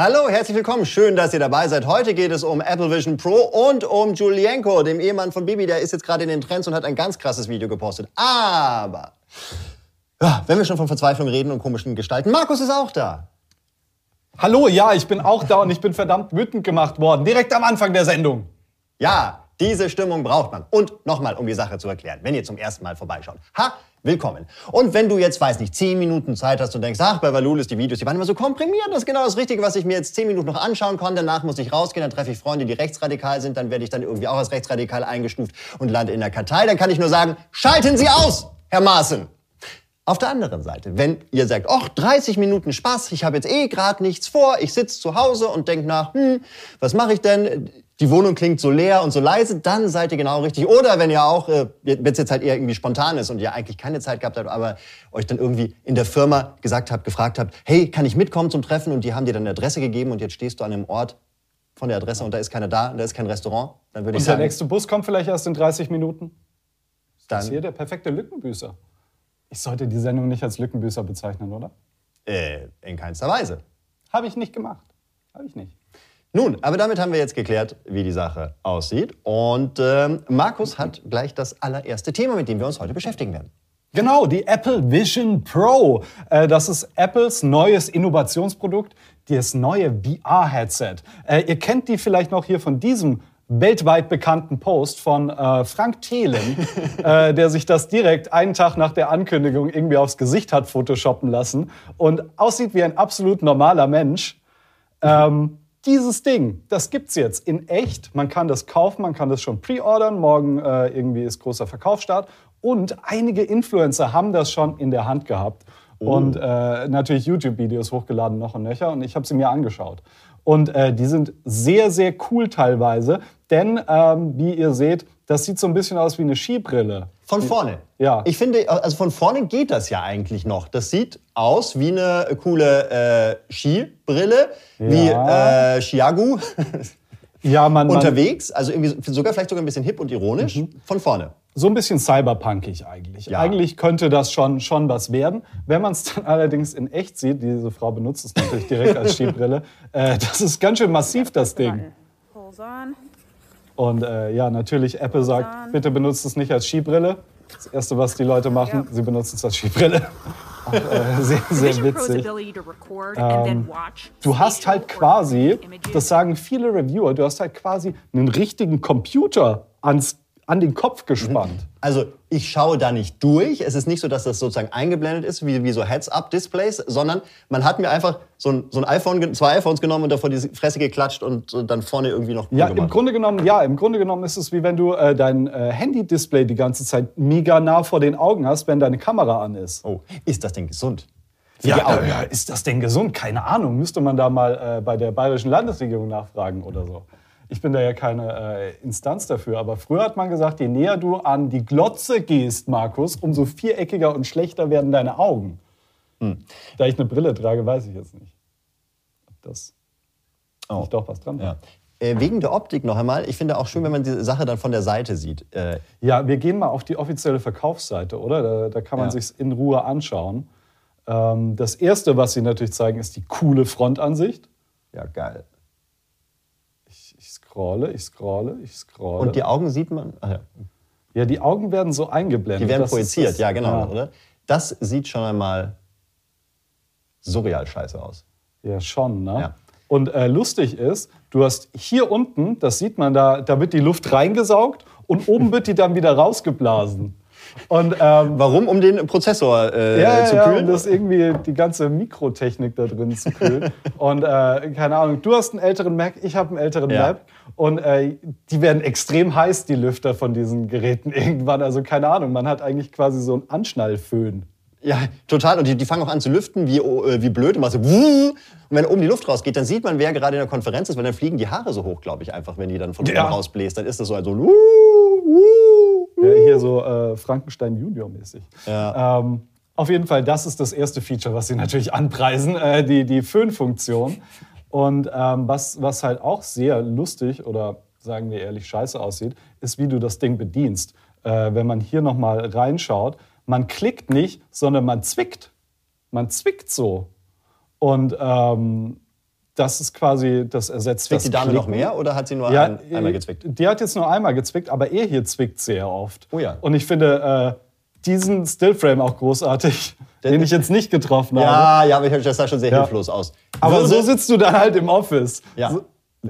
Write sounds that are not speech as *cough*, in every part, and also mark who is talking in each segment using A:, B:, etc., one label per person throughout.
A: Hallo, herzlich willkommen. Schön, dass ihr dabei seid. Heute geht es um Apple Vision Pro und um Julienko, dem Ehemann von Bibi. Der ist jetzt gerade in den Trends und hat ein ganz krasses Video gepostet. Aber, ja, wenn wir schon von Verzweiflung reden und komischen Gestalten, Markus ist auch da.
B: Hallo, ja, ich bin auch da und ich bin verdammt wütend gemacht worden. Direkt am Anfang der Sendung.
A: Ja, diese Stimmung braucht man. Und nochmal, um die Sache zu erklären, wenn ihr zum ersten Mal vorbeischaut. Ha, willkommen. Und wenn du jetzt, weiß nicht, zehn Minuten Zeit hast und denkst, ach, bei Valulis, die Videos, die waren immer so komprimiert, das ist genau das Richtige, was ich mir jetzt zehn Minuten noch anschauen konnte. Danach muss ich rausgehen, dann treffe ich Freunde, die rechtsradikal sind, dann werde ich dann irgendwie auch als rechtsradikal eingestuft und lande in der Kartei. Dann kann ich nur sagen, schalten Sie aus, Herr Maaßen. Auf der anderen Seite, wenn ihr sagt, ach, 30 Minuten Spaß, ich habe jetzt eh gerade nichts vor, ich sitze zu Hause und denke nach, hm, was mache ich denn? Die Wohnung klingt so leer und so leise, dann seid ihr genau richtig. Oder wenn ihr auch, äh, wenn es jetzt halt eher irgendwie spontan ist und ihr eigentlich keine Zeit gehabt habt, aber euch dann irgendwie in der Firma gesagt habt, gefragt habt, hey, kann ich mitkommen zum Treffen? Und die haben dir dann eine Adresse gegeben und jetzt stehst du an einem Ort von der Adresse und da ist keiner da und da ist kein Restaurant.
B: Dann würde ich sagen. Und der nächste Bus kommt vielleicht erst in 30 Minuten. Dann, das ist hier der perfekte Lückenbüßer. Ich sollte die Sendung nicht als Lückenbüßer bezeichnen, oder?
A: Äh, in keinster Weise.
B: Habe ich nicht gemacht. Habe ich nicht.
A: Nun, aber damit haben wir jetzt geklärt, wie die Sache aussieht. Und ähm, Markus hat gleich das allererste Thema, mit dem wir uns heute beschäftigen werden.
B: Genau, die Apple Vision Pro. Äh, das ist Apples neues Innovationsprodukt, das neue VR-Headset. Äh, ihr kennt die vielleicht noch hier von diesem weltweit bekannten Post von äh, Frank Thelen, *laughs* äh, der sich das direkt einen Tag nach der Ankündigung irgendwie aufs Gesicht hat photoshoppen lassen und aussieht wie ein absolut normaler Mensch. Ähm, dieses Ding, das gibt's jetzt in echt. Man kann das kaufen, man kann das schon pre-ordern. Morgen äh, irgendwie ist großer Verkaufsstart. Und einige Influencer haben das schon in der Hand gehabt. Oh. Und äh, natürlich YouTube-Videos hochgeladen noch und nöcher. Und ich habe sie mir angeschaut. Und äh, die sind sehr, sehr cool teilweise. Denn, ähm, wie ihr seht, das sieht so ein bisschen aus wie eine Skibrille.
A: Von vorne. Ja. Ich finde, also von vorne geht das ja eigentlich noch. Das sieht aus wie eine coole äh, Skibrille, ja. wie äh, Chiagu. *laughs* ja, man, unterwegs, also irgendwie sogar vielleicht sogar ein bisschen hip und ironisch mhm. von vorne.
B: So ein bisschen cyberpunkig eigentlich. Ja. Eigentlich könnte das schon, schon was werden. Wenn man es dann *laughs* allerdings in echt sieht, diese Frau benutzt es natürlich direkt als *laughs* Skibrille, äh, das ist ganz schön massiv, das Ding. Hold on. Und äh, ja, natürlich, Apple sagt, bitte benutzt es nicht als Skibrille. Das Erste, was die Leute machen, ja. sie benutzen es als Skibrille. Auch, äh, *laughs* sehr, sehr witzig. Ähm, du hast halt quasi, das sagen viele Reviewer, du hast halt quasi einen richtigen Computer ans an den Kopf gespannt. Mhm.
A: Also ich schaue da nicht durch. Es ist nicht so, dass das sozusagen eingeblendet ist, wie, wie so Heads-Up-Displays, sondern man hat mir einfach so ein, so ein iPhone, zwei iPhones genommen und davor die Fresse geklatscht und dann vorne irgendwie noch
B: cool Ja, gemacht. im Grunde genommen, ja, im Grunde genommen ist es wie wenn du äh, dein äh, Handy-Display die ganze Zeit mega nah vor den Augen hast, wenn deine Kamera an ist.
A: Oh, ist das denn gesund?
B: Ja, ja, ist das denn gesund? Keine Ahnung. Müsste man da mal äh, bei der bayerischen Landesregierung nachfragen oder so. Ich bin da ja keine äh, Instanz dafür, aber früher hat man gesagt, je näher du an die Glotze gehst, Markus, umso viereckiger und schlechter werden deine Augen. Hm. Da ich eine Brille trage, weiß ich jetzt nicht, ob das oh. nicht doch was dran
A: ja. Äh, wegen der Optik noch einmal, ich finde auch schön, wenn man die Sache dann von der Seite sieht.
B: Äh ja, wir gehen mal auf die offizielle Verkaufsseite, oder? Da, da kann man ja. sich in Ruhe anschauen. Ähm, das erste, was sie natürlich zeigen, ist die coole Frontansicht.
A: Ja, geil
B: scrolle, ich scrolle, ich scrolle.
A: Und die Augen sieht man. Ach
B: ja. ja, die Augen werden so eingeblendet.
A: Die werden das projiziert, das, ja, genau, ja. oder? Das sieht schon einmal surreal scheiße aus.
B: Ja, schon, ne? Ja. Und äh, lustig ist, du hast hier unten, das sieht man da, da wird die Luft reingesaugt und oben wird die dann wieder rausgeblasen.
A: Und, ähm, Warum? Um den Prozessor äh, ja, zu kühlen? Ja,
B: um das irgendwie die ganze Mikrotechnik da drin zu kühlen. *laughs* und äh, keine Ahnung, du hast einen älteren Mac, ich habe einen älteren ja. Mac. Und äh, die werden extrem heiß, die Lüfter von diesen Geräten *laughs* irgendwann. Also keine Ahnung, man hat eigentlich quasi so einen Anschnallföhn.
A: Ja, total. Und die, die fangen auch an zu lüften, wie, äh, wie blöd. Und, so, und wenn oben die Luft rausgeht, dann sieht man, wer gerade in der Konferenz ist, weil dann fliegen die Haare so hoch, glaube ich, einfach, wenn die dann von oben ja. rausbläst. Dann ist das so ein so. Uh,
B: uh, ja, hier so äh, Frankenstein Junior-mäßig. Ja. Ähm, auf jeden Fall, das ist das erste Feature, was sie natürlich anpreisen, äh, die, die Föhnfunktion. Und ähm, was, was halt auch sehr lustig oder sagen wir ehrlich scheiße aussieht, ist, wie du das Ding bedienst. Äh, wenn man hier nochmal reinschaut, man klickt nicht, sondern man zwickt. Man zwickt so. Und ähm, das ist quasi, das ersetzt
A: Zwickt
B: das
A: die Dame noch
B: Klicken.
A: mehr oder hat sie nur
B: Ja,
A: ein, einmal gezwickt?
B: Die hat jetzt nur einmal gezwickt, aber er hier zwickt sehr oft.
A: Oh ja.
B: Und ich finde äh, diesen Stillframe auch großartig, *laughs* den ich jetzt nicht getroffen habe.
A: Ja, ja, aber das sah schon sehr
B: Ja.
A: hilflos aus.
B: Aber
A: Würde-
B: so sitzt du dann halt im Office.
A: Ja.
B: So,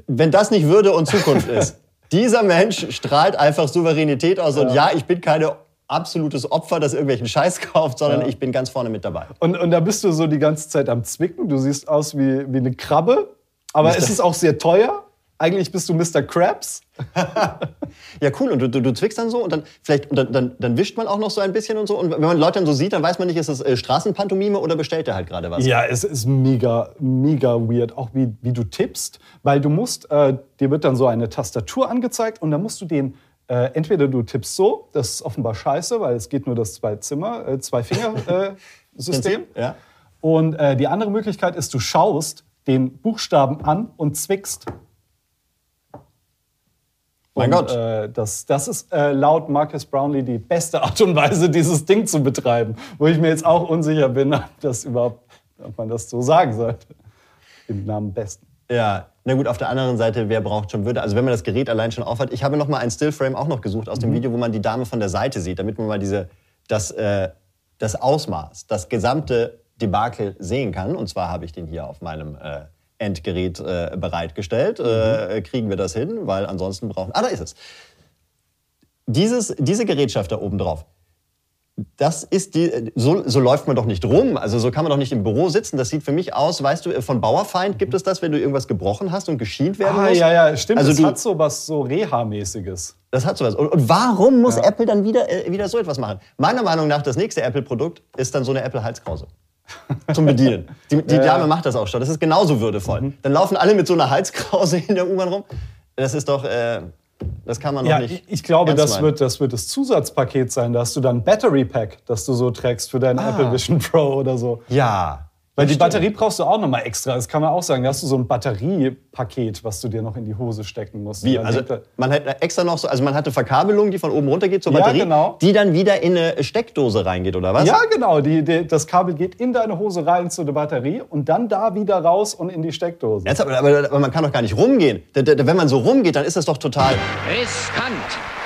A: Wenn das nicht Würde und Zukunft ist, *laughs* dieser Mensch strahlt einfach Souveränität aus. Und ja, ich bin keine absolutes Opfer, das irgendwelchen Scheiß kauft, sondern
B: Ja.
A: ich bin ganz vorne mit dabei.
B: Und, und da bist du so die ganze Zeit am Zwicken. Du siehst aus wie, wie eine Krabbe, aber es ist auch sehr teuer. Eigentlich bist du Mr. Krabs. *laughs*
A: Ja, cool. Und du, du, du zwickst dann so und dann vielleicht und dann, dann, dann wischt man auch noch so ein bisschen und so. Und wenn man Leute dann so sieht, dann weiß man nicht, ist das äh, Straßenpantomime oder bestellt er halt gerade was.
B: Ja, es ist mega, mega weird, auch wie, wie du tippst, weil du musst, äh, dir wird dann so eine Tastatur angezeigt und dann musst du den, äh, entweder du tippst so, das ist offenbar scheiße, weil es geht nur das zwei Zimmer, äh, zwei Finger äh. *laughs*
A: Ja.
B: Und äh, die andere Möglichkeit ist, du schaust den Buchstaben an und zwickst.
A: Mein
B: und,
A: Gott.
B: Äh, das, das ist äh, laut Marcus Brownlee die beste Art und Weise, dieses Ding zu betreiben. Wo ich mir jetzt auch unsicher bin, ob, das überhaupt, ob man das so sagen sollte. Im Namen Besten.
A: Ja, na gut, auf der anderen Seite, wer braucht schon Würde? Also wenn man das Gerät allein schon aufhat. Ich habe noch mal ein Stillframe auch noch gesucht aus dem Video, wo man die Dame von der Seite sieht, damit man mal diese, das, äh, das Ausmaß, das gesamte Debakel sehen kann. Und zwar habe ich den hier auf meinem äh, Endgerät äh, bereitgestellt. Äh, kriegen wir das hin? Weil ansonsten brauchen... Ah, da ist es. Dieses, diese Gerätschaft da oben drauf, das ist die, so, so läuft man doch nicht rum. Also so kann man doch nicht im Büro sitzen. Das sieht für mich aus, weißt du, von Bauerfeind gibt es das, wenn du irgendwas gebrochen hast und geschient werden
B: Ah,
A: musst.
B: ja, ja, stimmt.
A: Also
B: das
A: du,
B: hat so was so Reha-mäßiges.
A: das hat sowas. Und, und warum muss Apple dann wieder, äh, wieder so etwas machen? Meiner Meinung nach, das nächste Apple-Produkt ist dann so eine Apple-Halskrause. *laughs* Zum Bedienen. Die, die Dame macht das auch schon. Das ist genauso würdevoll.
B: Mhm.
A: Dann laufen alle mit so einer Halskrause in der U-Bahn rum. Das ist doch, äh, das kann man
B: Ja,
A: doch nicht.
B: ich, glaube, das
A: meinen.
B: wird, das wird das Zusatzpaket sein. Da hast du dann Battery Pack, das du so trägst für deinen
A: Ah.
B: Apple Vision Pro oder so.
A: Ja.
B: Weil die
A: stimmt.
B: Batterie brauchst du auch nochmal extra. Das kann man auch sagen. Da hast du so ein Batteriepaket, was du dir noch in die Hose stecken musst.
A: Wie? Also man hat extra noch so, also man hatte Verkabelung, die von oben runter geht zur
B: Ja,
A: Batterie,
B: genau.
A: die dann wieder in eine Steckdose reingeht, oder was?
B: ja, genau. Die, die, das Kabel geht in deine Hose rein zu der Batterie und dann da wieder raus und in die Steckdose.
A: Jetzt, aber, aber, aber man kann doch gar nicht rumgehen. Wenn man so rumgeht, dann ist das doch total.
C: Riskant.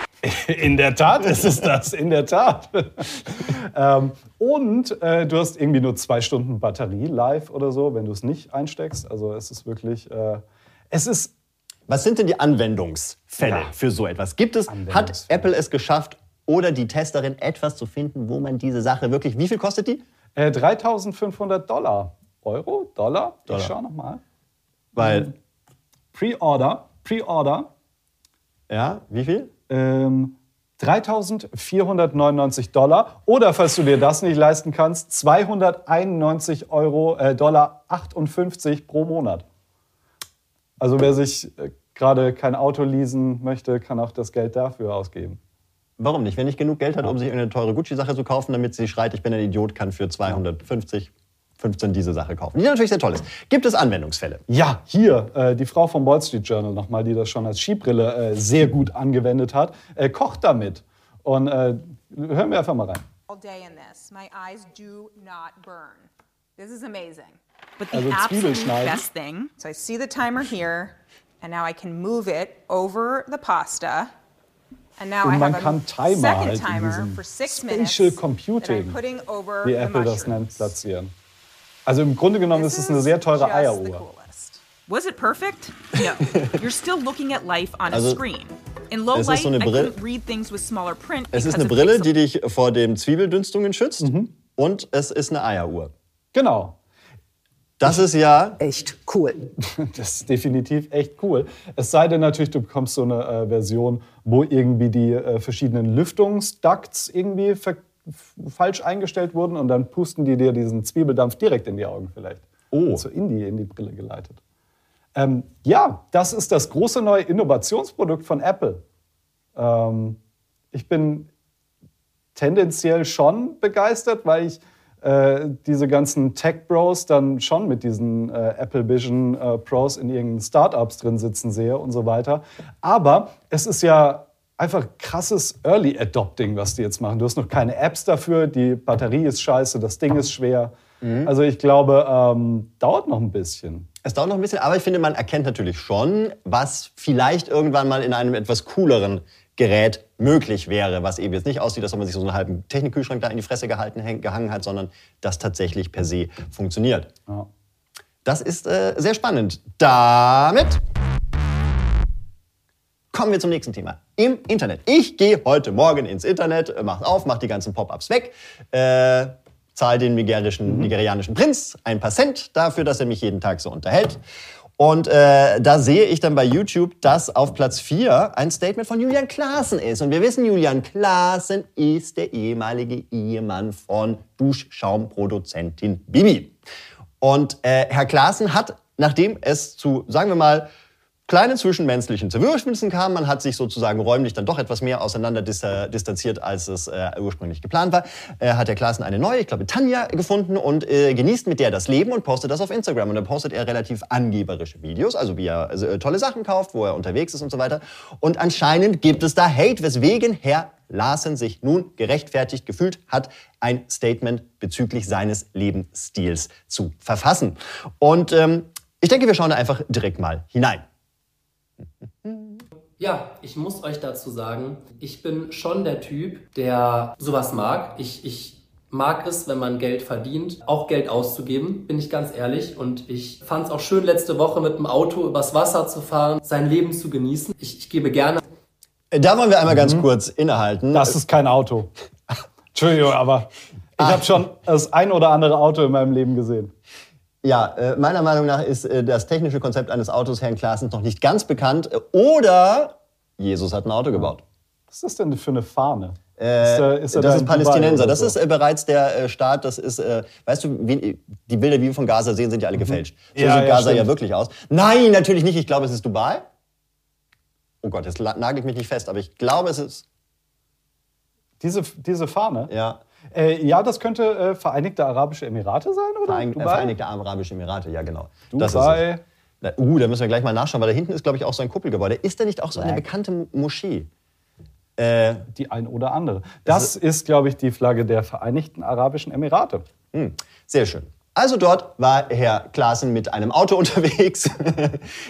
B: In der Tat ist es das, in der Tat. ähm, und äh, du hast irgendwie nur zwei Stunden Batterie live oder so, wenn du es nicht einsteckst. Also es ist wirklich, äh, es ist
A: Was sind denn die Anwendungsfälle
B: Ja.
A: für so etwas? Gibt es, hat. Apple es geschafft oder die Testerin etwas zu finden, wo man diese Sache wirklich, wie viel kostet die?
B: äh, 3500 Dollar. Euro? Dollar?
A: Dollar.
B: Ich schau nochmal.
A: Weil,
B: Pre-Order, Pre-Order,
A: ja, wie viel?
B: Ähm, 3.499 Dollar. Oder falls du dir das nicht leisten kannst, 291 Euro, äh, Dollar 58 pro Monat. Also wer sich äh, gerade kein Auto leasen möchte, kann auch das Geld dafür ausgeben.
A: Warum nicht? Wenn nicht genug Geld hat, um sich eine teure Gucci-Sache zu kaufen, damit sie schreit, ich bin ein Idiot, kann für 250, 15 diese Sache kaufen. Die natürlich sehr toll ist. Gibt es Anwendungsfälle?
B: Ja, hier, äh, die Frau vom Wall Street Journal nochmal, die das schon als Skibrille äh, sehr gut angewendet hat, äh, kocht damit. Und äh, hören wir einfach mal rein.
D: all day in this. My eyes do not burn. This is amazing. But the
B: Also
D: absolute best thing, so I see the timer here, and now I can move it over the pasta. And now
B: Und
D: I
B: man
D: have
B: kann
D: a
B: Timer
D: second
B: halt in
D: timer
B: diesem
D: for six
B: Spatial Computing,
D: I'm putting over
B: wie
D: the
B: Apple das nennt, platzieren. Also im Grunde genommen ist es eine sehr teure Eieruhr.
C: Was it perfect? No. *laughs* You're still looking at life on a
A: Also,
C: screen. In low
A: es ist
C: light,
A: so eine
C: I
A: Brille-
C: couldn't read things with smaller print.
A: Es ist eine Brille, die dich vor dem Zwiebeldünstungen schützt. Und es ist eine Eieruhr.
B: Genau.
A: Das ist ja
E: echt cool. *laughs*
B: Das ist definitiv echt cool. Es sei denn natürlich, du bekommst so eine äh, Version, wo irgendwie die äh, verschiedenen Lüftungsducts irgendwie ver falsch eingestellt wurden und dann pusten die dir diesen Zwiebeldampf direkt in die Augen vielleicht.
A: Oh.
B: So in die, in die Brille geleitet. Ähm, ja, das ist das große neue Innovationsprodukt von Apple. Ähm, ich bin tendenziell schon begeistert, weil ich äh, diese ganzen Tech-Bros dann schon mit diesen äh, Apple Vision äh, Pros in irgendeinen Startups drin sitzen sehe und so weiter. Aber es ist ja einfach krasses Early Adopting, was die jetzt machen. Du hast noch keine Apps dafür, die Batterie ist scheiße, das Ding ist schwer. Also ich glaube, ähm, dauert noch ein bisschen.
A: Es dauert noch ein bisschen, aber ich finde, man erkennt natürlich schon, was vielleicht irgendwann mal in einem etwas cooleren Gerät möglich wäre, was eben jetzt nicht aussieht, als ob man sich so einen halben Technikkühlschrank da in die Fresse gehalten, gehangen hat, sondern das tatsächlich per se funktioniert.
B: Ja.
A: Das ist äh, sehr spannend. Damit kommen wir zum nächsten Thema. Im Internet. Ich gehe heute Morgen ins Internet, äh, mach auf, mach die ganzen Pop-ups weg, äh, zahle den nigerischen, nigerianischen Prinz ein paar Cent dafür, dass er mich jeden Tag so unterhält. Und äh, da sehe ich dann bei YouTube, dass auf Platz 4 ein Statement von Julian Klaassen ist. Und wir wissen, Julian Klaassen ist der ehemalige Ehemann von Duschschaumproduzentin Bibi. Und äh, Herr Klaassen hat, nachdem es zu, sagen wir mal, kleinen zwischenmenschlichen Zerwürfnissen kam, man hat sich sozusagen räumlich dann doch etwas mehr auseinander äh, distanziert, als es äh, ursprünglich geplant war, äh, hat Herr Klaassen eine neue, ich glaube Tanja, gefunden und äh, genießt mit der das Leben und postet das auf Instagram. Und dann postet er relativ angeberische Videos, also wie er also, äh, tolle Sachen kauft, wo er unterwegs ist und so weiter. Und anscheinend gibt es da Hate, weswegen Herr Larsen sich nun gerechtfertigt gefühlt hat, ein Statement bezüglich seines Lebensstils zu verfassen. Und ähm, ich denke, wir schauen da einfach direkt mal hinein.
E: Ja, ich muss euch dazu sagen, ich bin schon der Typ, der sowas mag. Ich, ich mag es, wenn man Geld verdient, auch Geld auszugeben, bin ich ganz ehrlich. Und ich fand es auch schön, letzte Woche mit dem Auto übers Wasser zu fahren, sein Leben zu genießen. Ich, ich gebe gerne
A: Da wollen wir einmal ganz kurz innehalten.
B: Das ist kein Auto. *laughs* Entschuldigung, aber ich habe schon das ein oder andere Auto in meinem Leben gesehen.
A: Ja, äh, meiner Meinung nach ist äh, das technische Konzept eines Autos Herrn Klaasens noch nicht ganz bekannt. Äh, Oder Jesus hat ein Auto gebaut.
B: Was ist das denn für eine Fahne?
A: Äh,
B: Ist er- ist er da
A: das ist Palästinenser.
B: oder
A: Das
B: so?
A: ist äh, bereits der äh, Staat. Das ist, äh, weißt du, wie, die Bilder, die wir von Gaza sehen, sind ja alle gefälscht. So
B: Mhm. Ja,
A: sieht
B: ja,
A: Gaza ja
B: stimmt.
A: wirklich aus. Nein, natürlich nicht. Ich glaube, es ist Dubai. Oh Gott, jetzt la- nagelt mich nicht fest, aber ich glaube, es ist.
B: Diese, diese Fahne?
A: Ja.
B: Äh, ja, das könnte äh, Vereinigte Arabische Emirate sein, oder?
A: Verein, äh,
B: Dubai?
A: Vereinigte Arabische Emirate, ja genau. Das ist
B: Dubai.
A: Na, Uh, da müssen wir gleich mal nachschauen, weil da hinten ist, glaube ich, auch so ein Kuppelgebäude. Ist da nicht auch so eine bekannte Moschee? Äh,
B: Die ein oder andere. Das ist, glaube ich, die Flagge der Vereinigten Arabischen Emirate.
A: hm, sehr schön. Also dort war Herr Klaassen mit einem Auto *laughs* unterwegs,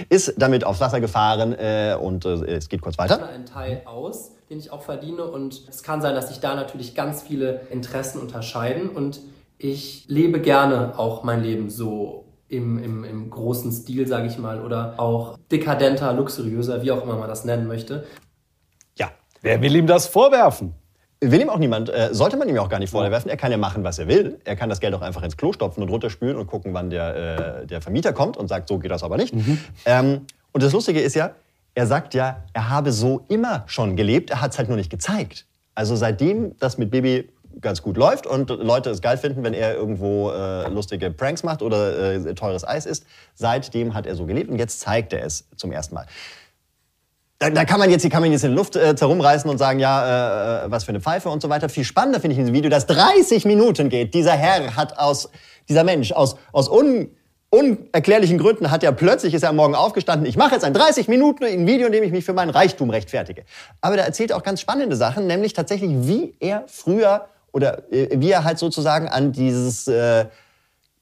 A: ist damit aufs Wasser gefahren äh, und äh, es geht kurz weiter.
E: einen Teil aus, den ich auch verdiene. Und es kann sein, dass sich da natürlich ganz viele Interessen unterscheiden. Und ich lebe gerne auch mein Leben so im, im, im großen Stil, sage ich mal, oder auch dekadenter, luxuriöser, wie auch immer man das nennen möchte.
A: Ja,
B: Wer will ihm das vorwerfen?
A: Will ihm auch niemand, äh, sollte man ihm auch gar nicht vorwerfen. Er kann ja machen, was er will. Er kann das Geld auch einfach ins Klo stopfen und runterspülen und gucken, wann der, äh, der Vermieter kommt und sagt, so geht das aber nicht. Ähm, und das Lustige ist ja, er sagt ja, er habe so immer schon gelebt, er hat es halt nur nicht gezeigt. Also seitdem das mit Baby ganz gut läuft und Leute es geil finden, wenn er irgendwo äh, lustige Pranks macht oder äh, teures Eis isst, seitdem hat er so gelebt und jetzt zeigt er es zum ersten Mal. Da, da kann man jetzt, die kann man jetzt in die Luft äh, herumreißen und sagen, ja, äh, was für eine Pfeife und so weiter. Viel spannender finde ich in diesem Video, das 30 Minuten geht. Dieser Herr hat aus, dieser Mensch aus, aus un, unerklärlichen Gründen hat er plötzlich, ist er am Morgen aufgestanden, ich mache jetzt ein 30 Minuten ein Video, in dem ich mich für meinen Reichtum rechtfertige. Aber da erzählt er auch ganz spannende Sachen, nämlich tatsächlich, wie er früher oder äh, wie er halt sozusagen an dieses äh,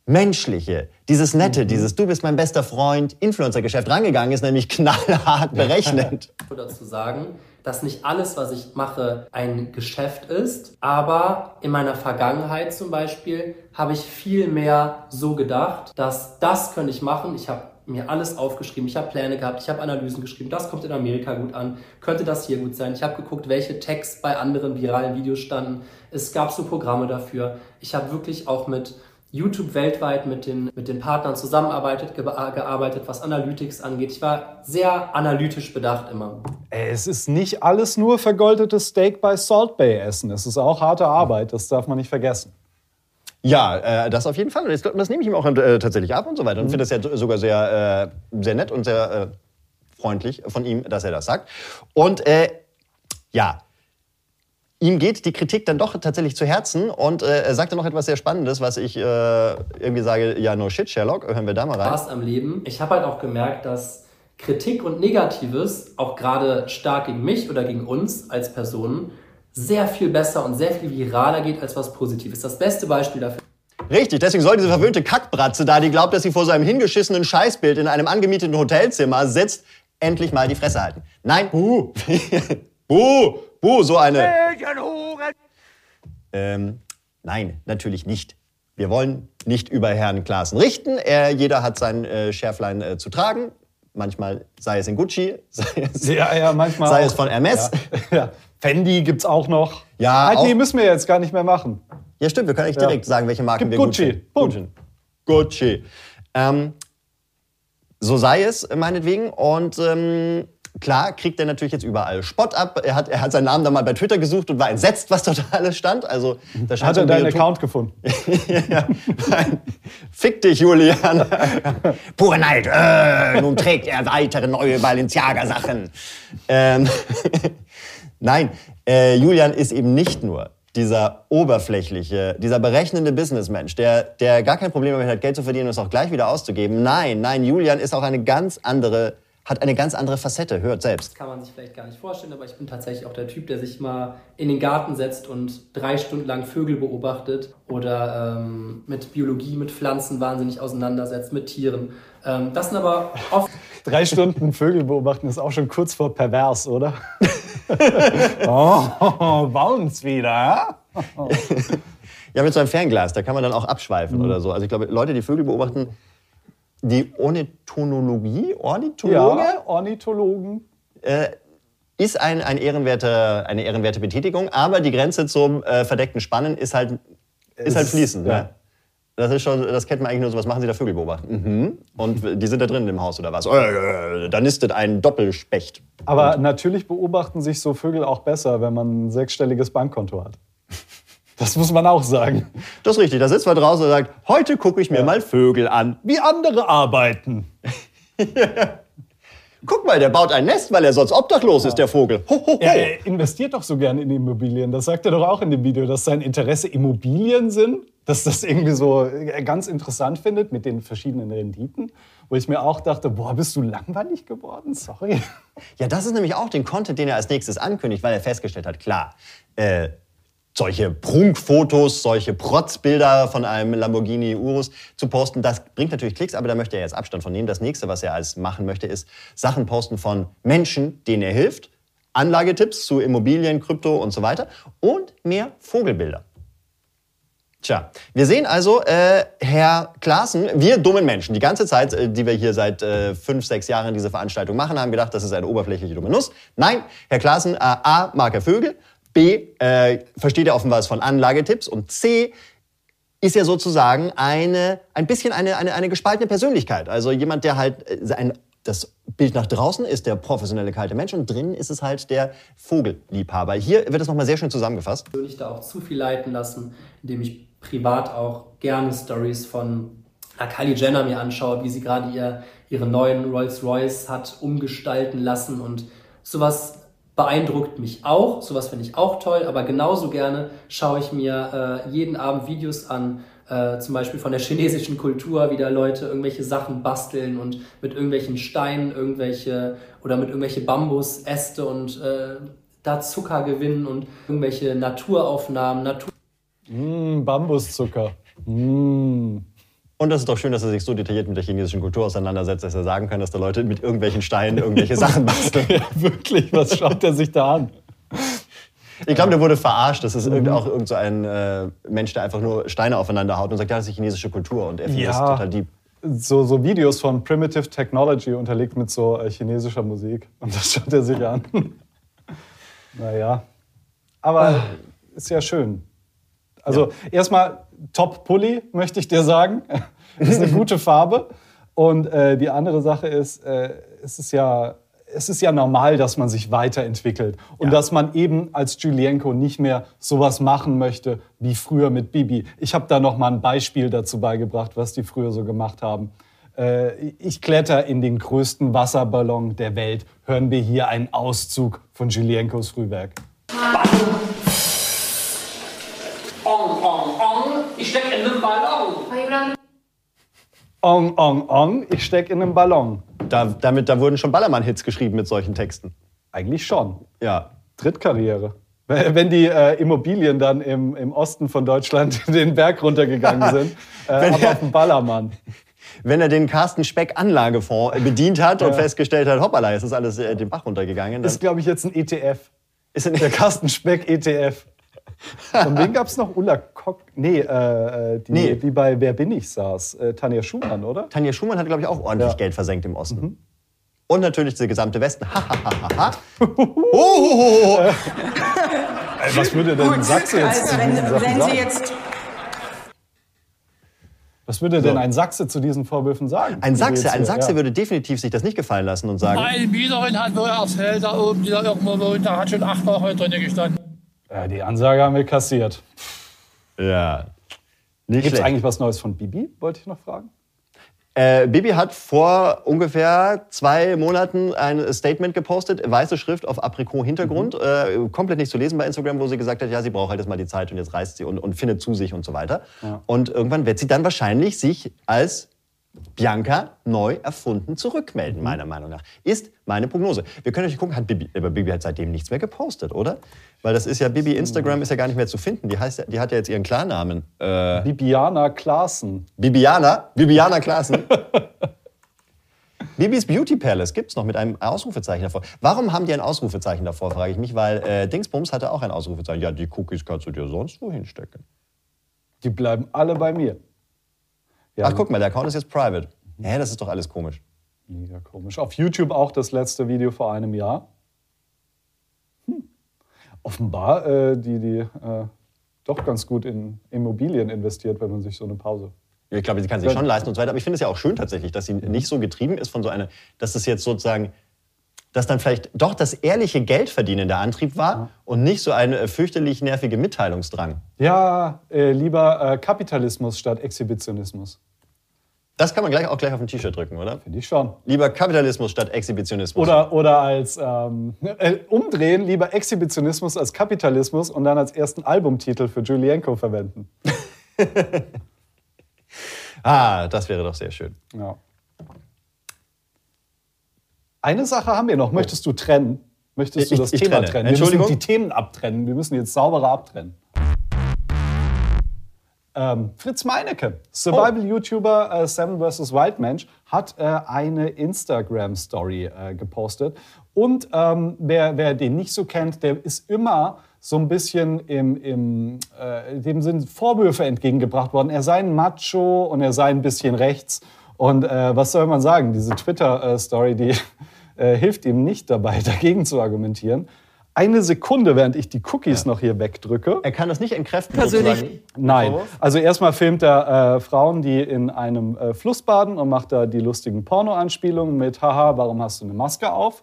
A: Menschliche, dieses Nette, dieses Du bist mein bester Freund, Influencer-Geschäft rangegangen ist, nämlich *laughs* knallhart berechnend.
E: nur dazu sagen, dass nicht alles, was ich mache, ein Geschäft ist. Aber in meiner Vergangenheit zum Beispiel habe ich viel mehr so gedacht, dass das könnte ich machen. Ich habe mir alles aufgeschrieben, ich habe Pläne gehabt, ich habe Analysen geschrieben, das kommt in Amerika gut an, könnte das hier gut sein. Ich habe geguckt, welche Tags bei anderen viralen Videos standen. Es gab so Programme dafür. Ich habe wirklich auch mit YouTube weltweit mit den, mit den Partnern zusammenarbeitet, ge gearbeitet, was Analytics angeht. Ich war sehr analytisch bedacht immer.
B: Es ist nicht alles nur vergoldetes Steak bei Salt Bay essen. Es ist auch harte Arbeit, das darf man nicht vergessen.
A: Ja, äh, das auf jeden Fall. Und das, das nehme ich ihm auch äh, tatsächlich ab und so weiter. Und finde das ja sogar sehr, äh, sehr nett und sehr äh, freundlich von ihm, dass er das sagt. Und äh, ja, ihm geht die Kritik dann doch tatsächlich zu Herzen und äh, er sagte noch etwas sehr Spannendes, was ich äh, irgendwie sage, ja, no shit, Sherlock, hören wir da mal rein.
E: Spaß am Leben. Ich habe halt auch gemerkt, dass Kritik und Negatives, auch gerade stark gegen mich oder gegen uns als Personen, sehr viel besser und sehr viel viraler geht als was Positives. Das beste Beispiel dafür
A: Richtig, deswegen soll diese verwöhnte Kackbratze da, die glaubt, dass sie vor so einem hingeschissenen Scheißbild in einem angemieteten Hotelzimmer sitzt, endlich mal die Fresse halten. Nein. Buh. *laughs* buh. Buh, so eine. Ähm, nein, natürlich nicht. Wir wollen nicht über Herrn Klaassen richten. Er, jeder hat sein äh, Schärflein äh, zu tragen. Manchmal sei es in Gucci, *laughs* sei es,
B: Ja, ja, manchmal.
A: sei
B: auch.
A: es von Hermes.
B: Ja. *laughs* ja. Fendi gibt's auch noch.
A: Ja,
B: Halt, nee,
A: auch-
B: müssen wir jetzt gar nicht mehr machen.
A: Ja, stimmt, wir können echt
B: Ja.
A: direkt sagen, welche Marken
B: Gib
A: wir
B: Gucci.
A: finden. Gucci. Gucci. Ähm, so sei es, meinetwegen. Und ähm, klar kriegt er natürlich jetzt überall Spott ab. Er hat, er hat seinen Namen dann mal bei Twitter gesucht und war entsetzt, was dort *laughs* alles stand. Also, da
B: Hat er
A: ein
B: deinen Account gefunden? *laughs*
A: ja, nein. Fick dich, Julian. *laughs* Pure Neid. Äh, nun trägt er weitere neue Balenciaga-Sachen. Ähm, nein, äh, Julian ist eben nicht nur dieser oberflächliche, dieser berechnende Businessmensch, der, der gar kein Problem damit hat, Geld zu verdienen und es auch gleich wieder auszugeben. Nein, nein, Julian ist auch eine ganz andere, hat eine ganz andere Facette. Hört selbst.
E: kann man sich vielleicht gar nicht vorstellen, aber ich bin tatsächlich auch der Typ, der sich mal in den Garten setzt und drei Stunden lang Vögel beobachtet oder ähm, mit Biologie, mit Pflanzen wahnsinnig auseinandersetzt, mit Tieren. Ähm, das sind aber oft *laughs*
B: Drei Stunden Vögel beobachten ist auch schon kurz vor pervers, oder? *laughs* oh, *laughs* bounce wieder, ja?
A: Ja, mit so einem Fernglas, da kann man dann auch abschweifen oder so. Also ich glaube, Leute, die Vögel beobachten, die Ornithologie, Ornithologe,
B: Ja, Ornithologen.
A: ist ein, ein ehrenwerte, eine ehrenwerte Betätigung, aber die Grenze zum äh, verdeckten Spannen ist halt, ist halt
B: Ist-
A: fließend.
B: ja.
A: Ne? Das ist schon, das kennt man eigentlich nur so, was machen Sie da Vögel beobachten? Mhm. Und die sind da drin im Haus oder was? Äh, da nistet ein Doppelspecht.
B: Aber natürlich beobachten sich so Vögel auch besser, wenn man ein sechsstelliges Bankkonto hat. Das muss man auch sagen.
A: Das ist richtig, da sitzt man draußen und sagt, heute gucke ich mir mal Vögel an.
B: Wie andere arbeiten. *laughs*
A: Guck mal, der baut ein Nest, weil er sonst obdachlos ist, der Vogel. Ho, ho, ho.
B: Er er investiert doch so gerne in Immobilien. Das sagt er doch auch in dem Video, dass sein Interesse Immobilien sind. Dass das irgendwie so äh, ganz interessant findet mit den verschiedenen Renditen. Wo ich mir auch dachte, boah, bist du langweilig geworden? Sorry.
A: Ja, das ist nämlich auch den Content, den er als nächstes ankündigt, weil er festgestellt hat, klar, äh, solche Prunkfotos, solche Protzbilder von einem Lamborghini Urus zu posten, das bringt natürlich Klicks, aber da möchte er jetzt Abstand von nehmen. Das nächste, was er als machen möchte, ist Sachen posten von Menschen, denen er hilft, Anlagetipps zu Immobilien, Krypto und so weiter und mehr Vogelbilder. Tja, wir sehen also, äh, Herr Klaassen, wir dummen Menschen, die ganze Zeit, äh, die wir hier seit äh, fünf, sechs Jahren diese Veranstaltung machen, haben gedacht, das ist eine oberflächliche dumme Nuss. Nein, Herr Klaassen, äh, A, mag er Vögel, B, äh, versteht er offenbar was von Anlagetipps und C, ist er sozusagen eine, ein bisschen eine, eine, eine gespaltene Persönlichkeit. Also jemand, der halt äh, ein, das Bild nach draußen ist der professionelle kalte Mensch und drinnen ist es halt der Vogelliebhaber. Hier wird es nochmal sehr schön zusammengefasst.
E: persönlich da auch zu viel leiten lassen, indem ich privat auch gerne Stories von Kylie Jenner mir anschaue, wie sie gerade ihr, ihre neuen Rolls Royce hat umgestalten lassen und sowas beeindruckt mich auch, sowas finde ich auch toll, aber genauso gerne schaue ich mir äh, jeden Abend Videos an, äh, zum Beispiel von der *laughs* chinesischen Kultur, wie da Leute irgendwelche Sachen basteln und mit irgendwelchen Steinen irgendwelche oder mit irgendwelche Bambusäste und äh, da Zucker gewinnen und irgendwelche Naturaufnahmen, Natur
B: Mm, Bambuszucker. Mm.
A: Und das ist doch schön, dass er sich so detailliert mit der chinesischen Kultur auseinandersetzt, dass er sagen kann, dass da Leute mit irgendwelchen Steinen irgendwelche *laughs* Sachen basteln.
B: Ja, wirklich, was schaut er sich da an?
A: Ich glaube, der wurde verarscht. Das ist irgend, auch irgend so ein äh, Mensch, der einfach nur Steine aufeinander haut und sagt, ja, das ist die chinesische Kultur. Und er findet das
B: Ja.
A: total deep.
B: So, so Videos von Primitive Technology unterlegt mit so äh, chinesischer Musik. Und das schaut er sich an. *laughs* naja. Aber ist ja schön. Also erstmal Top-Pulli, möchte ich dir sagen. *laughs* ist eine *laughs* gute Farbe. Und äh, die andere Sache ist, äh, es ist ja es ist ja normal, dass man sich weiterentwickelt und
A: Ja.
B: dass man eben als Julienko nicht mehr sowas machen möchte wie früher mit Bibi. Ich habe da noch mal ein Beispiel dazu beigebracht, was die früher so gemacht haben. Äh, ich kletter in den größten Wasserballon der Welt. Hören wir hier einen Auszug von Julienkos Frühwerk.
F: Ong, ich steck in den Ballon.
B: Ong, ong, ong, ich steck in einem Ballon.
A: Da, damit, da wurden schon Ballermann-Hits geschrieben mit solchen Texten.
B: Eigentlich schon.
A: Ja.
B: Drittkarriere. *laughs* Wenn die äh, Immobilien dann im, im Osten von Deutschland *laughs* den Berg runtergegangen *laughs* sind, äh,
A: Wenn
B: aber
A: er-
B: auf dem Ballermann.
A: Wenn er den Carsten Speck Anlagefonds bedient hat und festgestellt hat, hoppala, jetzt ist alles äh, den Bach runtergegangen,
B: ist, glaube ich, jetzt ein ETF.
A: ist er
B: Der. Carsten Speck ETF. Von wem gab es noch? Ulla Kock? Nee, äh, äh, die,
A: Nee.
B: die bei Wer bin ich saß. Äh, Tanja Schumann, oder?
A: Tanja Schumann hat, glaube ich, auch ordentlich
B: Ja.
A: Geld versenkt im Osten. Und natürlich der gesamte Westen. Ha, ha, ha, ha, ha. *laughs* Oh,
B: Ey, was würde denn ein Sachse jetzt
D: also
B: zu
D: wenn,
B: diesen Sachen
D: wenn
B: sagen?
D: Sie jetzt
B: Was würde denn ein Sachse zu diesen Vorwürfen sagen?
A: ein Sachse, ein Sachse
B: ja.
A: würde definitiv sich das nicht gefallen lassen und sagen,
F: Meine Mieterin hat wohl erzählt, da oben, die da irgendwo wohnt, da hat schon acht Wochen drin gestanden.
B: Ja, die Ansage haben wir kassiert.
A: ja,
B: Gibt es eigentlich was Neues von Bibi? Wollte ich noch fragen.
A: Äh, Bibi hat vor ungefähr zwei Monaten ein Statement gepostet, weiße Schrift auf Aprikot-Hintergrund, äh, komplett nicht zu lesen bei Instagram, wo sie gesagt hat, ja, sie braucht halt jetzt mal die Zeit und jetzt reist sie und, und findet zu sich und so weiter. Und irgendwann wird sie dann wahrscheinlich sich als Bianca neu erfunden zurückmelden, meiner Meinung nach. Ist meine Prognose. Wir können euch gucken, hat Bibi, aber Bibi hat seitdem nichts mehr gepostet, oder? Weil das ist ja, Bibi Instagram ist ja gar nicht mehr zu finden. Die, heißt ja, die hat ja jetzt ihren Klarnamen. Äh,
B: Bibiana Klaassen.
A: Bibiana, Bibiana Klaassen. *laughs* Bibis Beauty Palace gibt's noch mit einem Ausrufezeichen davor. Warum haben die ein Ausrufezeichen davor, frage ich mich, weil äh, Dingsbums hatte auch ein Ausrufezeichen. Ja, die Cookies kannst du dir sonst wo hinstecken.
B: Die bleiben alle bei mir. Ja,
A: Ach, guck mal, der Account ist jetzt private. Hä, das ist doch alles komisch.
B: Mega komisch. Auf YouTube auch das letzte Video vor einem Jahr. Hm. Offenbar, äh, die, die äh, doch ganz gut in Immobilien investiert, wenn man sich so eine Pause.
A: Ich glaube, sie kann sich schon leisten und so weiter. Aber ich finde es ja auch schön tatsächlich, dass sie nicht so getrieben ist von so einer, dass es jetzt sozusagen, dass dann vielleicht doch das ehrliche Geldverdienen der Antrieb war und nicht so eine äh, fürchterlich nervige Mitteilungsdrang.
B: Ja, äh, lieber äh, Kapitalismus statt Exhibitionismus.
A: Das kann man gleich auch gleich auf ein T-Shirt drücken, oder?
B: Finde ich schon.
A: Lieber Kapitalismus statt Exhibitionismus.
B: Oder, oder als ähm, äh, umdrehen, lieber Exhibitionismus als Kapitalismus und dann als ersten Albumtitel für Julienko verwenden. *laughs*
A: Ah, das wäre doch sehr schön.
B: Ja. Eine Sache haben wir noch. Möchtest du trennen? Möchtest du
A: Ich-
B: das
A: ich
B: Thema
A: trenne.
B: trennen?
A: Entschuldigung?
B: Wir müssen die Themen abtrennen. Wir müssen jetzt sauberer abtrennen. Ähm, Fritz Meinecke, Survival-YouTuber äh, Seven vs. Wildmensch, hat äh, eine Instagram-Story äh, gepostet. Und ähm, wer, wer den nicht so kennt, der ist immer so ein bisschen im, im äh, dem sind Vorwürfe entgegengebracht worden. Er sei ein Macho und er sei ein bisschen rechts. Und äh, was soll man sagen? Diese Twitter-Story, die äh, hilft ihm nicht dabei, *laughs* dagegen zu argumentieren. Eine Sekunde, während ich die Cookies noch hier wegdrücke.
A: Er kann das nicht entkräften.
C: Persönlich-
A: sozusagen.
B: Nein. Also erstmal filmt er äh, Frauen, die in einem äh, Fluss baden und macht da die lustigen Porno-Anspielungen mit Haha, warum hast du eine Maske auf?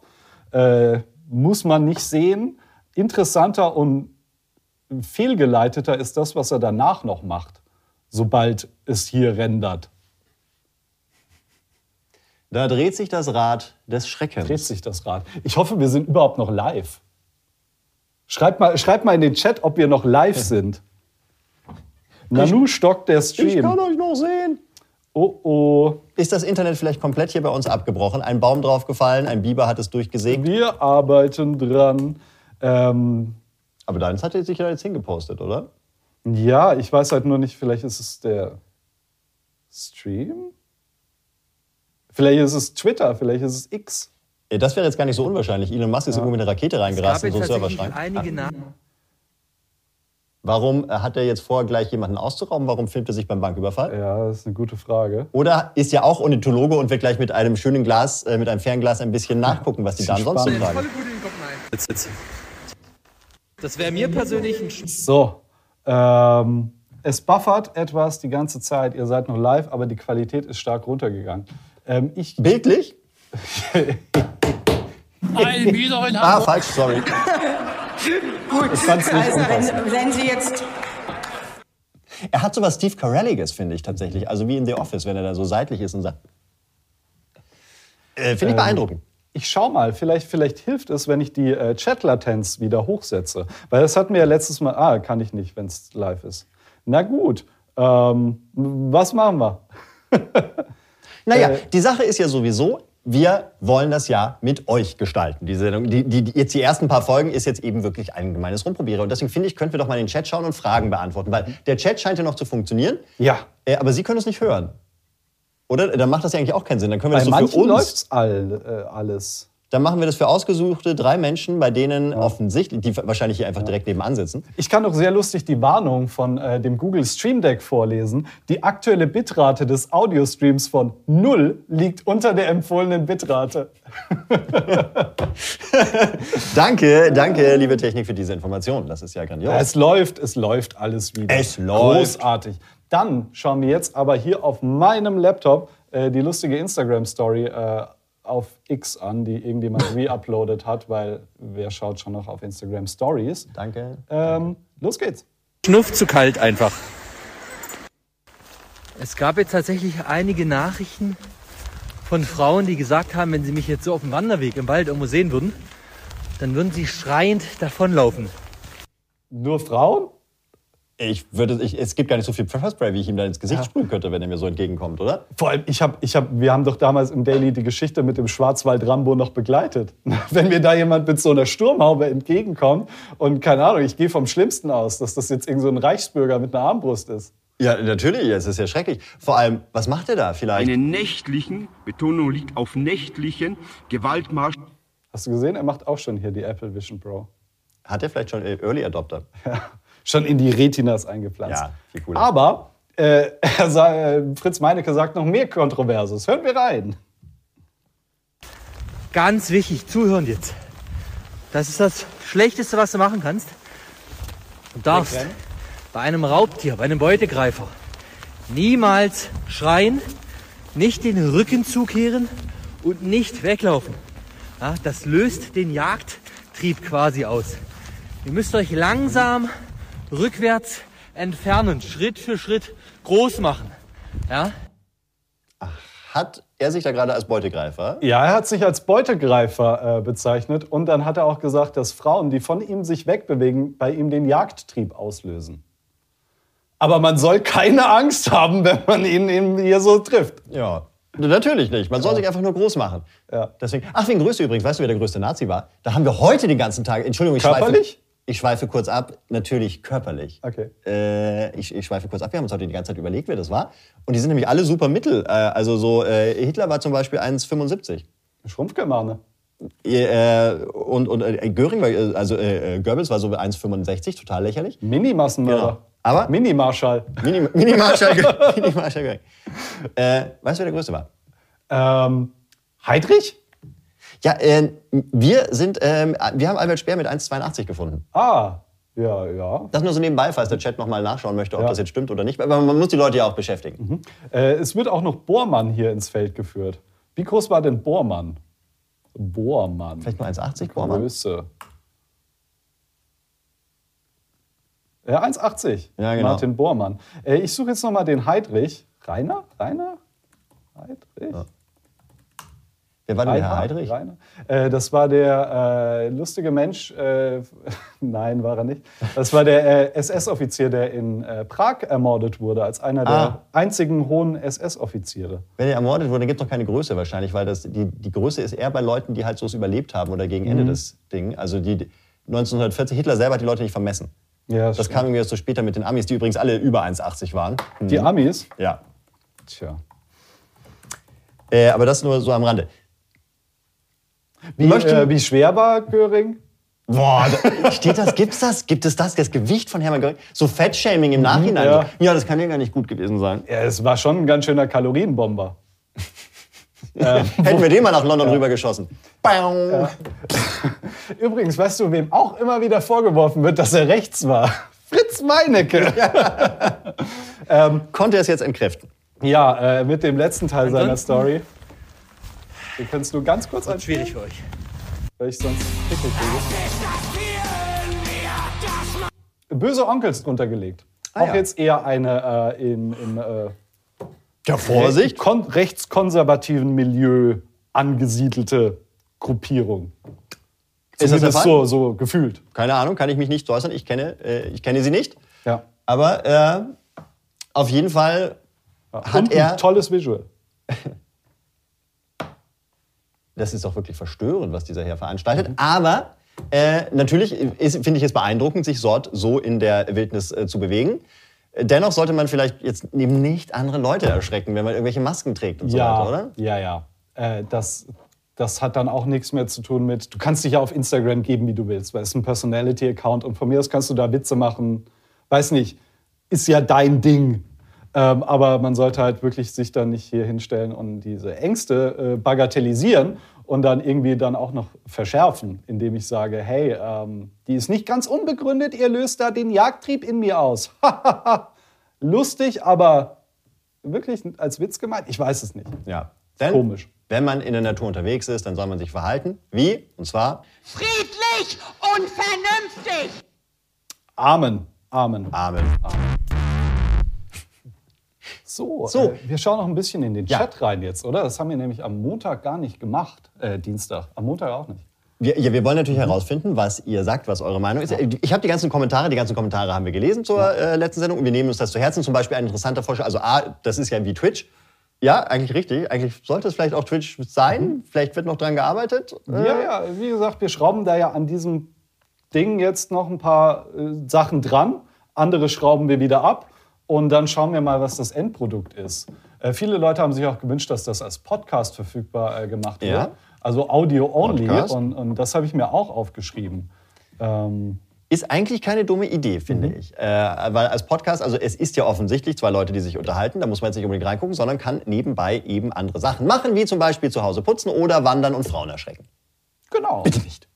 B: Äh, muss man nicht sehen. Interessanter und fehlgeleiteter ist das, was er danach noch macht, sobald es hier rendert.
A: Da dreht sich das Rad des Schreckens.
B: Dreht sich das Rad. Ich hoffe, wir sind überhaupt noch live. Schreibt mal, schreibt mal in den Chat, ob wir noch live *laughs* sind. Nanu stockt der
A: Ich kann
B: Stream.
A: euch noch sehen.
B: Oh oh.
A: Ist das Internet vielleicht komplett hier bei uns abgebrochen? Ein Baum draufgefallen, ein Biber hat es durchgesägt.
B: Wir arbeiten dran. Ähm,
A: Aber deins hat er sich ja jetzt hingepostet, oder?
B: ja, ich weiß halt nur nicht, vielleicht ist es der Stream? Vielleicht ist es Twitter, vielleicht ist es X.
A: Ja, Das wäre jetzt gar nicht so unwahrscheinlich. Elon Musk ist irgendwo mit einer Rakete reingerast in so einen Serverschrank.
G: einige Namen.
A: Warum äh, hat er jetzt vor, gleich jemanden auszurauben? Warum filmt er sich beim Banküberfall?
B: Ja, das ist eine gute Frage.
A: Oder ist ja auch Ornithologe und wird gleich mit einem schönen Glas, äh, mit einem Fernglas ein bisschen nachgucken, was die Damen sonst so tragen.
G: Das wäre mir persönlich ein Sch
B: So, ähm, es buffert etwas die ganze Zeit. Ihr seid noch live, aber die Qualität ist stark runtergegangen. Ähm, ich,
A: Bildlich? *laughs*
F: Meine Mieterin
A: Ah,
F: hat
A: falsch, sorry. *laughs*
D: Gut,
B: Ich fand's nicht
D: also wenn, wenn Sie jetzt
A: Er hat so was Steve Carelliges, finde ich tatsächlich. Also wie in The Office, wenn er da so seitlich ist und sagt. Äh, finde ich beeindruckend.
B: ich schau mal, vielleicht, vielleicht hilft es, wenn ich die äh, Chat-Latenz wieder hochsetze. Weil das hatten wir ja letztes Mal. Ah, kann ich nicht, wenn es live ist. Na gut, ähm, was machen wir? *laughs*
A: Naja,
B: Äh,
A: die Sache ist ja sowieso, wir wollen das ja mit euch gestalten, die Sendung. Die, die, jetzt die ersten paar Folgen ist jetzt eben wirklich ein gemeines Rumprobieren. Und deswegen finde ich, könnten wir doch mal in den Chat schauen und Fragen beantworten. Weil der Chat scheint ja noch zu funktionieren.
B: Ja.
A: Äh, aber Sie können es nicht hören. Oder? Dann macht das ja eigentlich auch keinen Sinn. Dann können wir
B: Bei
A: das so für uns.
B: läuft's all, äh, alles.
A: Dann machen wir das für ausgesuchte drei Menschen, bei denen offensichtlich, die wahrscheinlich hier einfach direkt nebenan sitzen.
B: Ich kann doch sehr lustig die Warnung von äh, dem Google Stream Deck vorlesen. Die aktuelle Bitrate des Audiostreams von 0 liegt unter der empfohlenen Bitrate. *laughs*
A: Danke, danke, liebe Technik, für diese Information. Das ist ja grandios.
B: Es läuft, es läuft alles wieder.
A: Es läuft.
B: Großartig. Dann schauen wir jetzt aber hier auf meinem Laptop äh, die lustige Instagram-Story äh, auf X an, die irgendjemand reuploadet hat, weil wer schaut schon noch auf Instagram Stories?
A: Danke.
B: Ähm, los geht's.
G: Schnuff zu kalt einfach. Es gab jetzt tatsächlich einige Nachrichten von Frauen, die gesagt haben, wenn sie mich jetzt so auf dem Wanderweg im Wald irgendwo sehen würden, dann würden sie schreiend davonlaufen.
B: Nur Frauen?
A: Ich würde, ich, es gibt gar nicht so viel Pfefferspray, wie ich ihm da ins Gesicht sprühen könnte, wenn er mir so entgegenkommt, oder?
B: Vor allem, ich hab, ich hab, wir haben doch damals im Daily die Geschichte mit dem Schwarzwald-Rambo noch begleitet. *laughs* Wenn mir da jemand mit so einer Sturmhaube entgegenkommt und keine Ahnung, ich gehe vom Schlimmsten aus, dass das jetzt irgend so ein Reichsbürger mit einer Armbrust ist.
A: Ja, natürlich, es ist ja schrecklich. Vor allem, was macht er da vielleicht?
H: einen nächtlichen, Betonung liegt auf nächtlichen, Gewaltmarsch
B: Hast du gesehen? Er macht auch schon hier die Apple Vision Pro.
A: Hat er vielleicht schon Early Adopter?
B: Schon in die Retinas eingepflanzt.
A: Ja, viel cooler.
B: Aber äh, *laughs* er sa- äh, Fritz Meinecke sagt noch mehr Kontroverses. Hören wir rein.
G: Ganz wichtig, zuhören jetzt. Das ist das Schlechteste, was du machen kannst. Du darfst bei einem Raubtier, bei einem Beutegreifer niemals schreien, nicht den Rücken zukehren und nicht weglaufen. Ja, das löst den Jagdtrieb quasi aus. Ihr müsst euch langsam rückwärts entfernen, Schritt für Schritt groß machen. Ja?
A: Hat er sich da gerade als Beutegreifer?
B: Ja, er hat sich als Beutegreifer äh, bezeichnet und dann hat er auch gesagt, dass Frauen, die von ihm sich wegbewegen, bei ihm den Jagdtrieb auslösen. Aber man soll keine Angst haben, wenn man ihn, hier so trifft.
A: Ja. Natürlich nicht. Man soll sich einfach nur groß machen.
B: Ja.
A: Deswegen. Ach, wegen Größe übrigens. Weißt du, wer der größte Nazi war? Da haben wir heute den ganzen Tag. Entschuldigung, ich
B: Körperlich?
A: schweife. Ich schweife kurz ab. Natürlich körperlich.
B: Okay.
A: Äh, ich, ich schweife kurz ab. Wir haben uns heute die ganze Zeit überlegt, wer das war. Und die sind nämlich alle super mittel. Äh, also so, äh, Hitler war zum Beispiel 1,75.
B: Schrumpfgermane.
A: Äh, und und äh, Göring war, äh, also äh, Goebbels war so 1,65, total lächerlich.
B: Mini-Massenmörder.
A: Genau. Aber-
B: Mini-Marschall.
A: Mini, Mini-Marschall *laughs* Mini-Marschall Göring. Äh, weißt du, wer der größte war?
B: Ähm, Heidrich?
A: Ja, äh, wir sind, ähm, wir haben Albert Speer mit 1,82 gefunden.
B: Ah, ja, ja.
A: Das nur so nebenbei, falls der Chat nochmal nachschauen möchte, ob
B: Ja.
A: das jetzt stimmt oder nicht. Aber man muss die Leute ja auch beschäftigen.
B: Äh, es wird auch noch Bormann hier ins Feld geführt. Wie groß war denn Bormann? Bormann.
A: Vielleicht nur 1,80 Bormann?
B: Größe. Ja, 1,80.
A: Ja, genau.
B: Martin Bormann. Äh, ich suche jetzt noch mal den Heidrich. Rainer? Rainer? Heidrich?
A: Wer war denn der Herr? Heidrich?
B: Rainer? Äh, das war der äh, lustige Mensch. Äh, *laughs* nein, war er nicht. Das war der äh, SS-Offizier, der in äh, Prag ermordet wurde, als einer der
A: Ah.
B: einzigen hohen SS-Offiziere.
A: Wenn er ermordet wurde, dann gibt es doch keine Größe wahrscheinlich, weil das, die, die Größe ist eher bei Leuten, die halt so überlebt haben oder gegen
B: Mhm.
A: Ende des Ding. Also die, die 1940, Hitler selber hat die Leute nicht vermessen.
B: Ja,
A: Das kam irgendwie erst so später mit den Amis, die übrigens alle über 1,80 waren. Hm.
B: Die Amis?
A: Ja.
B: Tja.
A: Äh, aber das nur so am Rande.
B: Wie, äh, wie schwer war Göring?
A: Boah, da, steht das? Gibt's das? Gibt es das? Das Gewicht von Hermann Göring? So Fettshaming im Nachhinein.
B: ja.
A: Ja. ja, das kann ja gar nicht gut gewesen sein.
B: Ja, es war schon ein ganz schöner Kalorienbomber. *laughs*
A: Hätten wir den mal nach London rübergeschossen. Bang. *laughs*
B: Übrigens, weißt du, wem auch immer wieder vorgeworfen wird, dass er rechts war? Fritz Meinecke. *laughs*
A: Konnte er es jetzt entkräften?
B: Ja, äh, mit dem letzten Teil seiner Story. Den kannst du ganz kurz anspielen,
G: schwierig für euch.
B: weil ich sonst Pickel kriege. Böse Onkels drunter gelegt.
A: Ah,
B: auch
A: ja.
B: jetzt eher eine äh, in, im äh,
A: Ja, Vorsicht.
B: kon rechtskonservativen Milieu angesiedelte Gruppierung.
A: Ist das
B: Zumindest
A: Fall?
B: so, so gefühlt.
A: Keine Ahnung, kann ich mich nicht äußern. Ich kenne, äh, ich kenne sie nicht.
B: Ja.
A: Aber äh, auf jeden Fall hat
B: Und
A: er.
B: ein tolles Visual.
A: Das ist doch wirklich verstörend, was dieser Herr veranstaltet. Aber äh, natürlich finde ich es beeindruckend, sich dort so in der Wildnis äh, zu bewegen. Dennoch sollte man vielleicht jetzt eben nicht andere Leute erschrecken, wenn man irgendwelche Masken trägt und so
B: ja,
A: weiter, oder?
B: Ja, ja. Äh, das, das hat dann auch nichts mehr zu tun mit, du kannst dich ja auf Instagram geben, wie du willst, weil es ist ein Personality-Account und von mir aus kannst du da Witze machen. Weiß nicht, ist ja dein Ding. Ähm, aber man sollte halt wirklich sich dann nicht hier hinstellen und diese Ängste äh, bagatellisieren und dann irgendwie dann auch noch verschärfen, indem ich sage, hey, ähm, die ist nicht ganz unbegründet, ihr löst da den Jagdtrieb in mir aus. *laughs* Lustig, aber wirklich als Witz gemeint? Ich weiß es nicht.
A: Ja. Denn,
B: Komisch.
A: wenn man in der Natur unterwegs ist, dann soll man sich verhalten. Wie? Und zwar
I: Friedlich und vernünftig.
B: Amen. Amen.
A: Amen.
B: So,
A: So.
B: Äh, wir schauen noch ein bisschen in den
A: Ja.
B: Chat rein jetzt, oder? Das haben wir nämlich am Montag gar nicht gemacht. Äh, Dienstag. Am Montag auch nicht.
A: Wir, ja, wir wollen natürlich herausfinden, was ihr sagt, was eure Meinung ist. Ich habe die ganzen Kommentare, die ganzen Kommentare haben wir gelesen zur äh, letzten Sendung und wir nehmen uns das zu Herzen. Zum Beispiel ein interessanter Vorschlag. Also A, das ist ja wie Twitch. Ja, eigentlich richtig. Eigentlich sollte es vielleicht auch Twitch sein. Vielleicht wird noch dran gearbeitet. Äh,
B: Ja, ja, wie gesagt, wir schrauben da ja an diesem Ding jetzt noch ein paar äh, Sachen dran. Andere schrauben wir wieder ab. Und dann schauen wir mal, was das Endprodukt ist. Äh, viele Leute haben sich auch gewünscht, dass das als Podcast verfügbar äh, gemacht wird.
A: Ja.
B: Also Audio only.
A: Podcast.
B: Und, und das habe ich mir auch aufgeschrieben. Ähm,
A: Ist eigentlich keine dumme Idee, finde ich. Äh, weil als Podcast, also es ist ja offensichtlich zwei Leute, die sich unterhalten, da muss man jetzt nicht unbedingt reingucken, sondern kann nebenbei eben andere Sachen machen, wie zum Beispiel zu Hause putzen oder wandern und Frauen erschrecken.
B: genau.
A: Bitte nicht.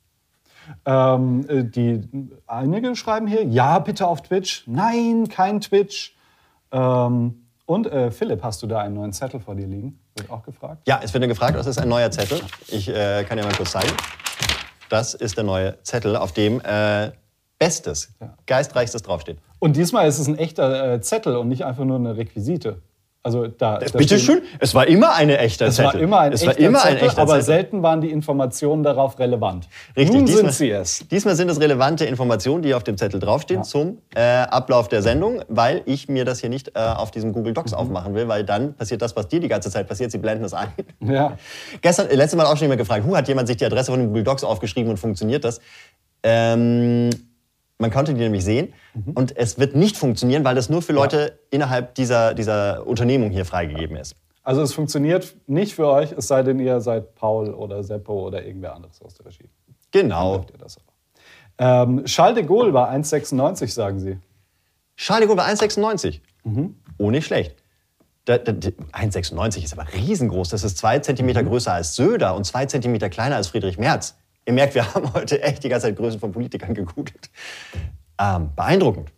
B: Ähm, äh, die, einige schreiben hier, ja, bitte auf Twitch. Nein, kein Twitch. Ähm, und äh, Philipp, hast du da einen neuen Zettel vor dir liegen? Wird auch gefragt.
A: Ja, es wird gefragt, das ist ein neuer Zettel. Ich äh, kann dir mal kurz zeigen. Das ist der neue Zettel, auf dem äh, Bestes, Geistreichstes draufsteht.
B: Und diesmal ist es ein echter äh, Zettel und nicht einfach nur eine Requisite. Also da, da
A: Bitte
B: stehen-
A: schön, es war immer eine echte
B: Es
A: Zettel.
B: war immer ein
A: es war immer
B: Zettel,
A: ein echter
B: aber
A: Zettel.
B: selten waren die Informationen darauf relevant.
A: Richtig,
B: Nun
A: diesmal,
B: sind sie es.
A: Diesmal sind es relevante Informationen, die auf dem Zettel draufstehen zum äh, Ablauf der Sendung, weil ich mir das hier nicht äh, auf diesem Google
B: Mhm.
A: Docs aufmachen will, weil dann passiert das, was dir die ganze Zeit passiert. Sie blenden es ein.
B: Ja. *laughs*
A: Gestern, äh, letztes Mal auch schon jemand gefragt, hu, hat jemand sich die Adresse von dem Google Docs aufgeschrieben und funktioniert das? Ähm, man konnte die nämlich sehen
B: Mhm.
A: und es wird nicht funktionieren, weil das nur für Leute innerhalb dieser, dieser Unternehmung hier freigegeben ist.
B: Also es funktioniert nicht für euch, es sei denn, ihr seid Paul oder Seppo oder irgendwer anderes aus der Regie.
A: Genau.
B: Ähm, Charles de Gaulle war 1,96, sagen sie.
A: Charles de Gaulle war 1,96.
B: Mhm.
A: Oh, nicht schlecht. Da, da, da- 1,96 ist aber riesengroß. Das ist zwei Zentimeter größer als Söder und zwei Zentimeter kleiner als Friedrich Merz. Ihr merkt, wir haben heute echt die ganze Zeit Größen von Politikern gegoogelt. Ähm, beeindruckend.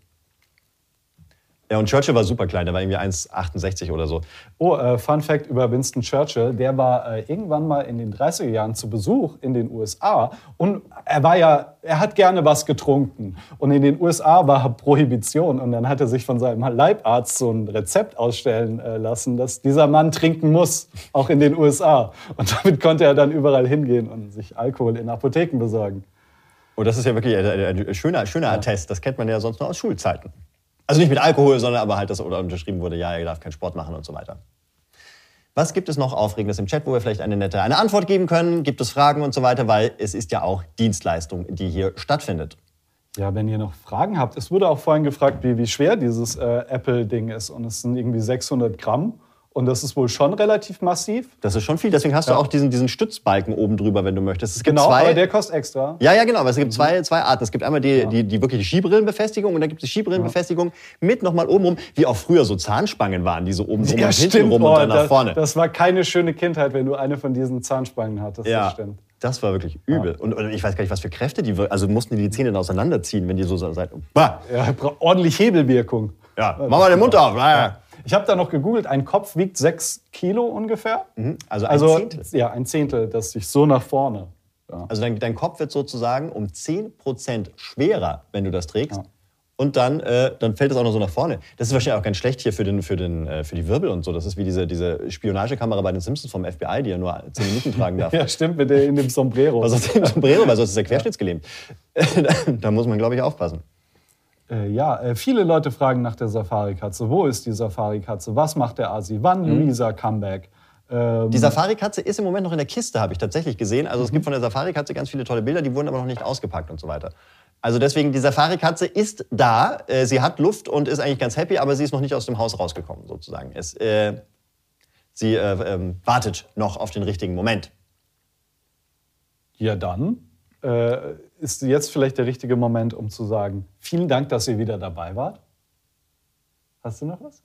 A: Ja, und Churchill war super klein, der war irgendwie 1,68 oder so.
B: Oh, äh, Fun Fact über Winston Churchill. Der war äh, irgendwann mal in den 30er Jahren zu Besuch in den USA. Und er war ja, er hat gerne was getrunken. Und in den USA war Prohibition. Und dann hat er sich von seinem Leibarzt so ein Rezept ausstellen äh, lassen, dass dieser Mann trinken muss, auch in den USA. Und damit konnte er dann überall hingehen und sich Alkohol in Apotheken besorgen.
A: Und das ist ja wirklich ein, ein, ein schöner, schöner Attest. Das kennt man ja sonst nur aus Schulzeiten. Also nicht mit Alkohol, sondern aber halt, dass oder unterschrieben wurde, ja, er darf keinen Sport machen und so weiter. Was gibt es noch Aufregendes im Chat, wo wir vielleicht eine nette eine Antwort geben können? Gibt es Fragen und so weiter? Weil es ist ja auch Dienstleistung, die hier stattfindet.
B: Ja, wenn ihr noch Fragen habt. Es wurde auch vorhin gefragt, wie, wie schwer dieses äh, Apple-Ding ist. Und es sind irgendwie 600 Gramm. Und das ist wohl schon relativ massiv.
A: Das ist schon viel. Deswegen hast du
B: Ja.
A: auch diesen, diesen Stützbalken oben drüber, wenn du möchtest. Es gibt
B: Genau,
A: zwei.
B: aber der kostet extra.
A: ja, ja, genau. Aber es gibt zwei, zwei Arten. Es gibt einmal die, die, die wirkliche Skibrillenbefestigung und dann gibt es die Skibrillenbefestigung mit nochmal oben rum, wie auch früher so Zahnspangen waren, die so oben rum und hinten rum und dann nach
B: das,
A: vorne.
B: Das war keine schöne Kindheit, wenn du eine von diesen Zahnspangen hattest.
A: ja,
B: Das stimmt.
A: das war wirklich übel. Und, und ich weiß gar nicht, was für Kräfte die, also mussten die die Zähne dann auseinanderziehen, wenn die so seit. Bah!
B: Ja, braucht ordentlich Hebelwirkung.
A: Ja, mach mal den Mund auf.
B: Ja. Ich habe da noch gegoogelt, ein Kopf wiegt 6 Kilo ungefähr.
A: Also ein
B: Also
A: Zehntel.
B: ja, ein Zehntel, das sich so nach vorne. Ja.
A: Also dein, dein Kopf wird sozusagen um 10% schwerer, wenn du das trägst. Und dann, äh, dann fällt es auch noch so nach vorne. Das ist wahrscheinlich auch ganz schlecht hier für, den, für, den, äh, für die Wirbel und so. Das ist wie diese, diese Spionagekamera bei den Simpsons vom FBI, die er nur 10 Minuten tragen darf. *laughs*
B: Ja, stimmt, mit der, in dem Sombrero.
A: Was aus dem Sombrero, weil sonst ist er *laughs* querschnittsgelähmt. *laughs* da muss man, glaube ich, aufpassen.
B: Äh, ja, äh, viele Leute fragen nach der Safari-Katze. Wo ist die Safari-Katze? Was macht der Asi? Wann
A: Mhm.
B: Luisa Comeback? Ähm,
A: Die Safari-Katze ist im Moment noch in der Kiste, habe ich tatsächlich gesehen. Also es gibt von der Safari-Katze ganz viele tolle Bilder, die wurden aber noch nicht ausgepackt und so weiter. Also deswegen, die Safari-Katze ist da, äh, sie hat Luft und ist eigentlich ganz happy, aber sie ist noch nicht aus dem Haus rausgekommen, sozusagen. Es, äh, sie äh, ähm, wartet noch auf den richtigen Moment.
B: Ja, dann äh, ist jetzt vielleicht der richtige Moment, um zu sagen, vielen Dank, dass ihr wieder dabei wart. Hast du noch was?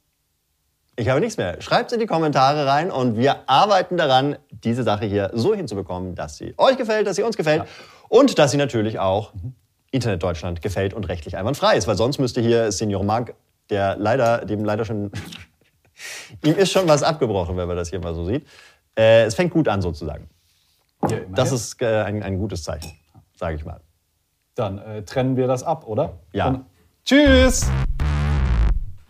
A: Ich habe nichts mehr. Schreibt es in die Kommentare rein und wir arbeiten daran, diese Sache hier so hinzubekommen, dass sie euch gefällt, dass sie uns gefällt und dass sie natürlich auch Internet Deutschland gefällt und rechtlich einwandfrei ist. Weil sonst müsste hier Senior Mark, der leider, dem leider schon, *laughs* ihm ist schon was abgebrochen, wenn man das hier mal so sieht. Äh, es fängt gut an sozusagen.
B: Ja.
A: Das ist äh, ein, ein gutes Zeichen, sage ich mal.
B: Dann äh, trennen wir das ab, oder?
A: Ja.
B: Dann, tschüss!